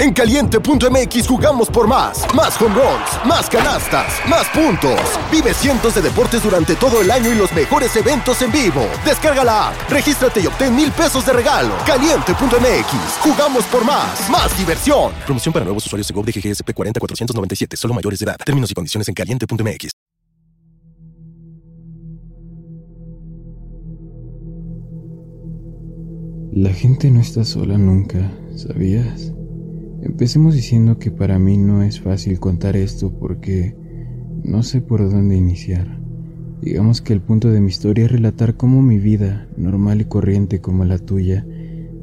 En caliente.mx jugamos por más. Más home runs, más canastas, más puntos. Vive cientos de deportes durante todo el año y los mejores eventos en vivo. Descarga la app, regístrate y obtén mil pesos de regalo. Caliente.mx, jugamos por más. Más diversión. Promoción para nuevos usuarios de GOV de GGSP 40497, solo mayores de edad. Términos y condiciones en caliente.mx. La gente no está sola nunca, ¿sabías? Empecemos diciendo que para mí no es fácil contar esto porque no sé por dónde iniciar. Digamos que el punto de mi historia es relatar cómo mi vida, normal y corriente como la tuya,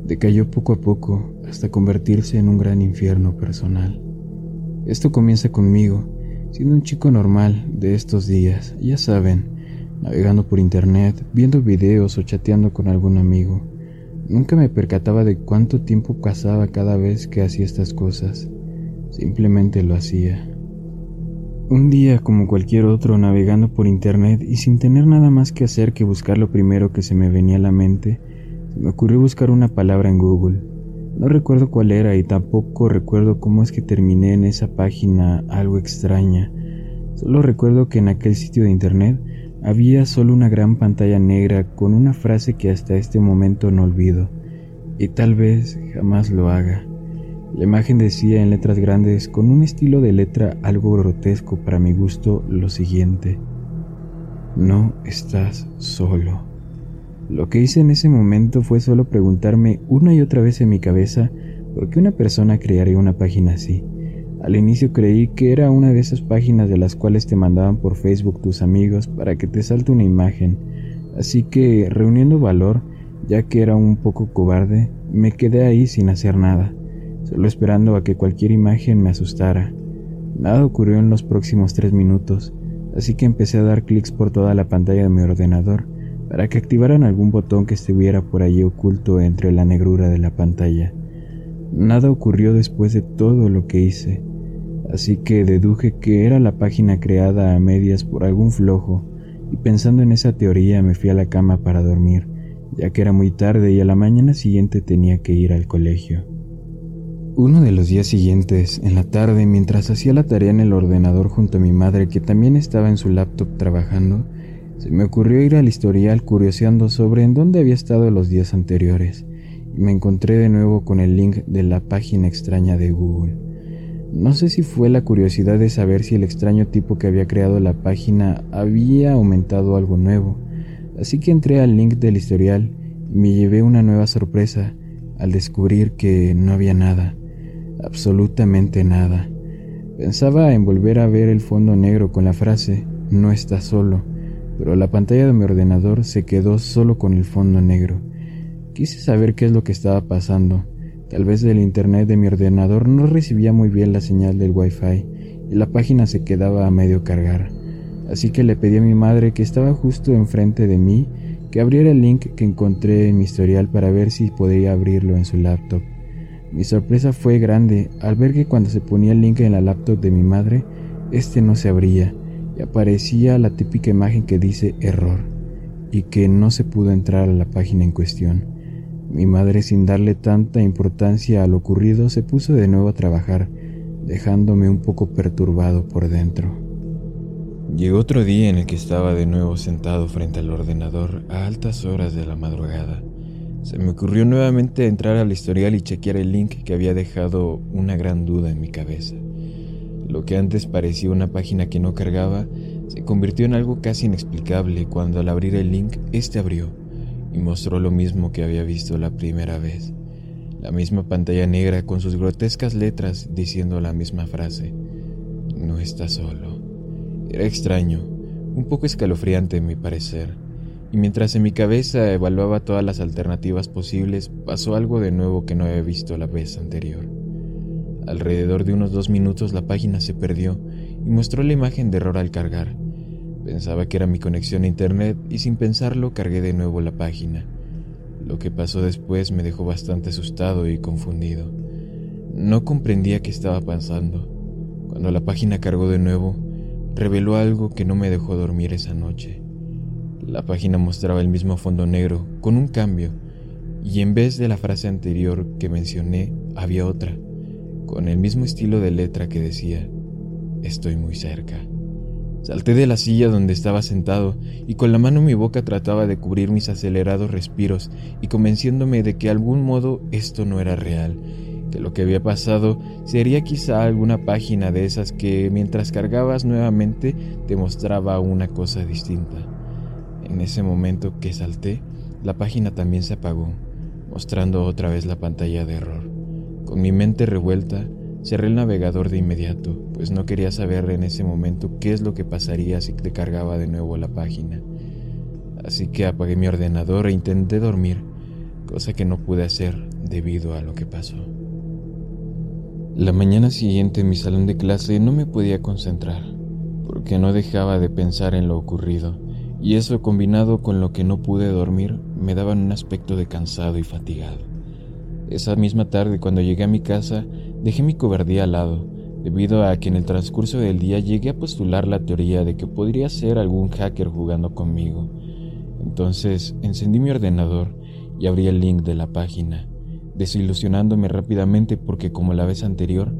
decayó poco a poco hasta convertirse en un gran infierno personal. Esto comienza conmigo, siendo un chico normal de estos días, ya saben, navegando por internet, viendo videos o chateando con algún amigo Nunca me percataba de cuánto tiempo pasaba cada vez que hacía estas cosas. Simplemente lo hacía. Un día, como cualquier otro, navegando por internet y sin tener nada más que hacer que buscar lo primero que se me venía a la mente, se me ocurrió buscar una palabra en Google. No recuerdo cuál era y tampoco recuerdo cómo es que terminé en esa página algo extraña. Solo recuerdo que en aquel sitio de internet había solo una gran pantalla negra con una frase que hasta este momento no olvido, y tal vez jamás lo haga. La imagen decía en letras grandes, con un estilo de letra algo grotesco para mi gusto, lo siguiente. No estás solo. Lo que hice en ese momento fue solo preguntarme una y otra vez en mi cabeza por qué una persona crearía una página así. Al inicio creí que era una de esas páginas de las cuales te mandaban por Facebook tus amigos para que te salte una imagen, así que reuniendo valor, ya que era un poco cobarde, me quedé ahí sin hacer nada, solo esperando a que cualquier imagen me asustara. Nada ocurrió en los próximos tres minutos, así que empecé a dar clics por toda la pantalla de mi ordenador para que activaran algún botón que estuviera por allí oculto entre la negrura de la pantalla. Nada ocurrió después de todo lo que hice así que deduje que era la página creada a medias por algún flojo, y pensando en esa teoría me fui a la cama para dormir, ya que era muy tarde y a la mañana siguiente tenía que ir al colegio. Uno de los días siguientes, en la tarde, mientras hacía la tarea en el ordenador junto a mi madre, que también estaba en su laptop trabajando, se me ocurrió ir al historial curioseando sobre en dónde había estado los días anteriores, y me encontré de nuevo con el link de la página extraña de Google. No sé si fue la curiosidad de saber si el extraño tipo que había creado la página había aumentado algo nuevo, así que entré al link del historial y me llevé una nueva sorpresa al descubrir que no había nada, absolutamente nada. Pensaba en volver a ver el fondo negro con la frase no está solo, pero la pantalla de mi ordenador se quedó solo con el fondo negro. Quise saber qué es lo que estaba pasando Tal vez el internet de mi ordenador no recibía muy bien la señal del wifi y la página se quedaba a medio cargar. Así que le pedí a mi madre que estaba justo enfrente de mí que abriera el link que encontré en mi historial para ver si podría abrirlo en su laptop. Mi sorpresa fue grande al ver que cuando se ponía el link en la laptop de mi madre, este no se abría y aparecía la típica imagen que dice error y que no se pudo entrar a la página en cuestión. Mi madre, sin darle tanta importancia a lo ocurrido, se puso de nuevo a trabajar, dejándome un poco perturbado por dentro. Llegó otro día en el que estaba de nuevo sentado frente al ordenador a altas horas de la madrugada. Se me ocurrió nuevamente entrar al historial y chequear el link que había dejado una gran duda en mi cabeza. Lo que antes parecía una página que no cargaba se convirtió en algo casi inexplicable cuando al abrir el link este abrió y mostró lo mismo que había visto la primera vez. La misma pantalla negra con sus grotescas letras diciendo la misma frase. No está solo. Era extraño, un poco escalofriante en mi parecer, y mientras en mi cabeza evaluaba todas las alternativas posibles, pasó algo de nuevo que no había visto la vez anterior. Alrededor de unos dos minutos la página se perdió y mostró la imagen de error al cargar. Pensaba que era mi conexión a internet y sin pensarlo cargué de nuevo la página. Lo que pasó después me dejó bastante asustado y confundido. No comprendía qué estaba pasando. Cuando la página cargó de nuevo, reveló algo que no me dejó dormir esa noche. La página mostraba el mismo fondo negro, con un cambio, y en vez de la frase anterior que mencioné, había otra, con el mismo estilo de letra que decía, estoy muy cerca. Salté de la silla donde estaba sentado y con la mano en mi boca trataba de cubrir mis acelerados respiros y convenciéndome de que de algún modo esto no era real, que lo que había pasado sería quizá alguna página de esas que mientras cargabas nuevamente te mostraba una cosa distinta. En ese momento que salté, la página también se apagó, mostrando otra vez la pantalla de error. Con mi mente revuelta, cerré el navegador de inmediato, pues no quería saber en ese momento qué es lo que pasaría si te cargaba de nuevo la página. Así que apagué mi ordenador e intenté dormir, cosa que no pude hacer debido a lo que pasó. La mañana siguiente en mi salón de clase no me podía concentrar, porque no dejaba de pensar en lo ocurrido, y eso combinado con lo que no pude dormir me daba un aspecto de cansado y fatigado. Esa misma tarde cuando llegué a mi casa dejé mi cobardía al lado, debido a que en el transcurso del día llegué a postular la teoría de que podría ser algún hacker jugando conmigo. Entonces encendí mi ordenador y abrí el link de la página, desilusionándome rápidamente porque como la vez anterior,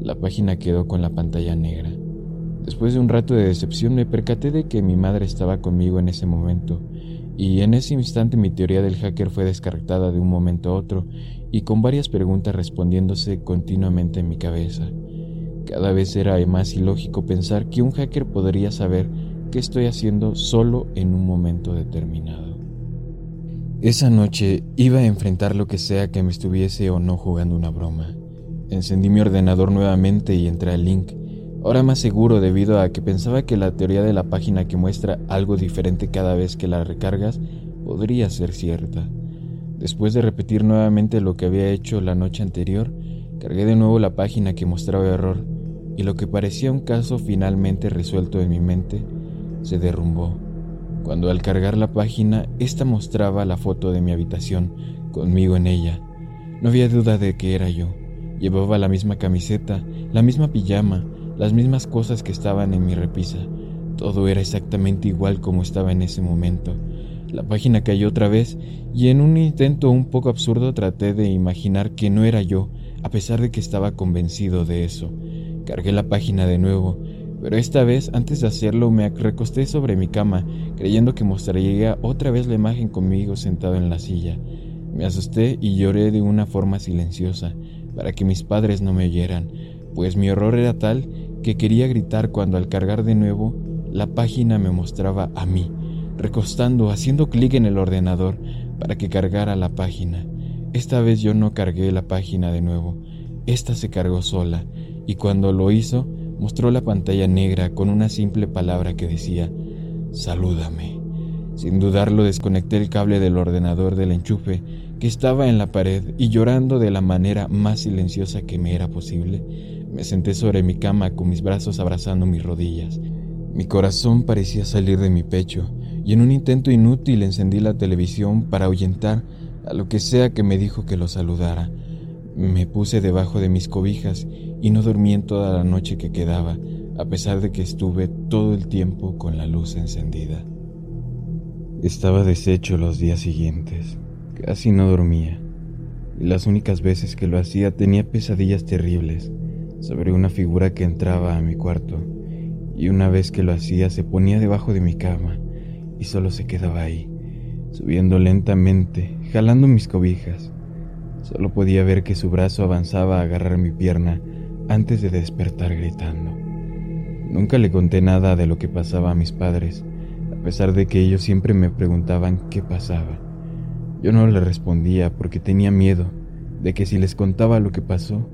la página quedó con la pantalla negra. Después de un rato de decepción me percaté de que mi madre estaba conmigo en ese momento, y en ese instante mi teoría del hacker fue descartada de un momento a otro y con varias preguntas respondiéndose continuamente en mi cabeza. Cada vez era más ilógico pensar que un hacker podría saber qué estoy haciendo solo en un momento determinado. Esa noche iba a enfrentar lo que sea que me estuviese o no jugando una broma. Encendí mi ordenador nuevamente y entré al link, ahora más seguro debido a que pensaba que la teoría de la página que muestra algo diferente cada vez que la recargas podría ser cierta. Después de repetir nuevamente lo que había hecho la noche anterior, cargué de nuevo la página que mostraba error y lo que parecía un caso finalmente resuelto en mi mente se derrumbó. Cuando al cargar la página, esta mostraba la foto de mi habitación, conmigo en ella. No había duda de que era yo. Llevaba la misma camiseta, la misma pijama, las mismas cosas que estaban en mi repisa. Todo era exactamente igual como estaba en ese momento. La página cayó otra vez y en un intento un poco absurdo traté de imaginar que no era yo, a pesar de que estaba convencido de eso. Cargué la página de nuevo, pero esta vez antes de hacerlo me recosté sobre mi cama, creyendo que mostraría otra vez la imagen conmigo sentado en la silla. Me asusté y lloré de una forma silenciosa, para que mis padres no me oyeran, pues mi horror era tal que quería gritar cuando al cargar de nuevo la página me mostraba a mí, recostando, haciendo clic en el ordenador para que cargara la página. Esta vez yo no cargué la página de nuevo, esta se cargó sola, y cuando lo hizo, mostró la pantalla negra con una simple palabra que decía, Salúdame. Sin dudarlo desconecté el cable del ordenador del enchufe que estaba en la pared y llorando de la manera más silenciosa que me era posible, me senté sobre mi cama con mis brazos abrazando mis rodillas. Mi corazón parecía salir de mi pecho y en un intento inútil encendí la televisión para ahuyentar a lo que sea que me dijo que lo saludara. Me puse debajo de mis cobijas y no dormí en toda la noche que quedaba, a pesar de que estuve todo el tiempo con la luz encendida. Estaba deshecho los días siguientes, casi no dormía, y las únicas veces que lo hacía tenía pesadillas terribles sobre una figura que entraba a mi cuarto, y una vez que lo hacía se ponía debajo de mi cama y solo se quedaba ahí, subiendo lentamente, jalando mis cobijas. Solo podía ver que su brazo avanzaba a agarrar mi pierna antes de despertar gritando. Nunca le conté nada de lo que pasaba a mis padres, a pesar de que ellos siempre me preguntaban qué pasaba. Yo no le respondía porque tenía miedo de que si les contaba lo que pasó,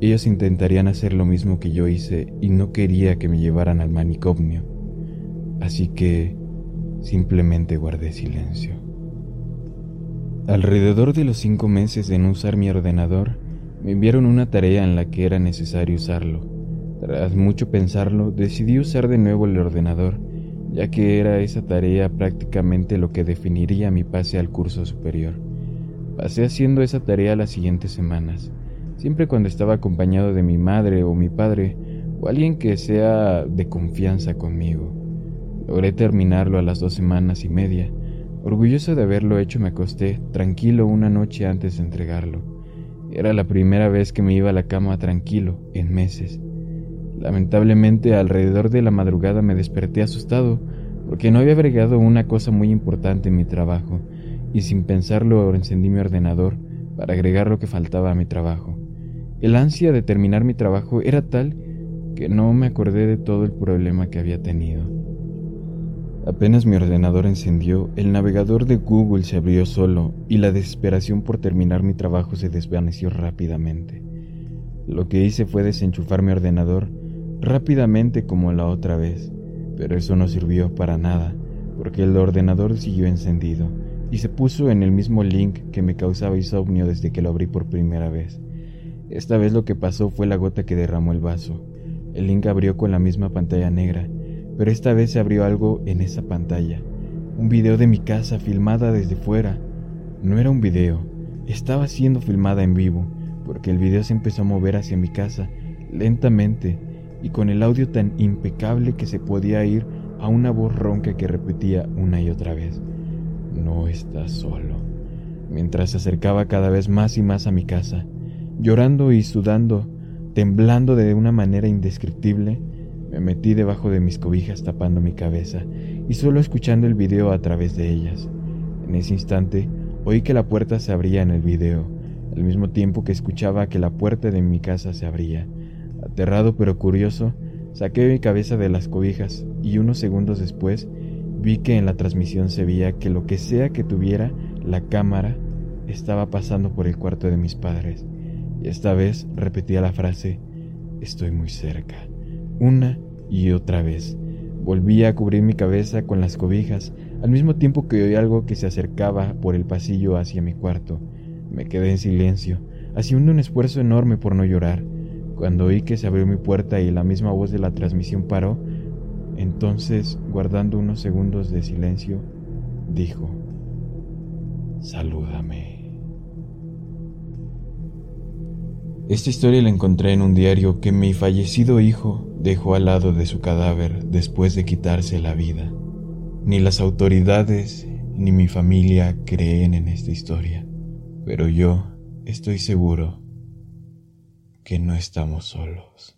ellos intentarían hacer lo mismo que yo hice y no quería que me llevaran al manicomio. Así que Simplemente guardé silencio. Alrededor de los cinco meses de no usar mi ordenador, me enviaron una tarea en la que era necesario usarlo. Tras mucho pensarlo, decidí usar de nuevo el ordenador, ya que era esa tarea prácticamente lo que definiría mi pase al curso superior. Pasé haciendo esa tarea las siguientes semanas, siempre cuando estaba acompañado de mi madre o mi padre, o alguien que sea de confianza conmigo. Logré terminarlo a las dos semanas y media. Orgulloso de haberlo hecho, me acosté tranquilo una noche antes de entregarlo. Era la primera vez que me iba a la cama tranquilo en meses. Lamentablemente, alrededor de la madrugada me desperté asustado porque no había agregado una cosa muy importante en mi trabajo y sin pensarlo encendí mi ordenador para agregar lo que faltaba a mi trabajo. El ansia de terminar mi trabajo era tal que no me acordé de todo el problema que había tenido. Apenas mi ordenador encendió, el navegador de Google se abrió solo y la desesperación por terminar mi trabajo se desvaneció rápidamente. Lo que hice fue desenchufar mi ordenador rápidamente como la otra vez, pero eso no sirvió para nada, porque el ordenador siguió encendido y se puso en el mismo link que me causaba insomnio desde que lo abrí por primera vez. Esta vez lo que pasó fue la gota que derramó el vaso. El link abrió con la misma pantalla negra, pero esta vez se abrió algo en esa pantalla. Un video de mi casa filmada desde fuera. No era un video, estaba siendo filmada en vivo, porque el video se empezó a mover hacia mi casa, lentamente, y con el audio tan impecable que se podía ir a una voz ronca que repetía una y otra vez no estás solo. Mientras se acercaba cada vez más y más a mi casa, llorando y sudando, temblando de una manera indescriptible, me metí debajo de mis cobijas tapando mi cabeza y solo escuchando el video a través de ellas. En ese instante oí que la puerta se abría en el video, al mismo tiempo que escuchaba que la puerta de mi casa se abría. Aterrado pero curioso, saqué mi cabeza de las cobijas y unos segundos después Vi que en la transmisión se veía que lo que sea que tuviera la cámara estaba pasando por el cuarto de mis padres, y esta vez repetía la frase, estoy muy cerca, una y otra vez. Volví a cubrir mi cabeza con las cobijas, al mismo tiempo que oí algo que se acercaba por el pasillo hacia mi cuarto. Me quedé en silencio, haciendo un esfuerzo enorme por no llorar. Cuando oí que se abrió mi puerta y la misma voz de la transmisión paró, entonces, guardando unos segundos de silencio, dijo, Salúdame. Esta historia la encontré en un diario que mi fallecido hijo dejó al lado de su cadáver después de quitarse la vida. Ni las autoridades ni mi familia creen en esta historia, pero yo estoy seguro que no estamos solos.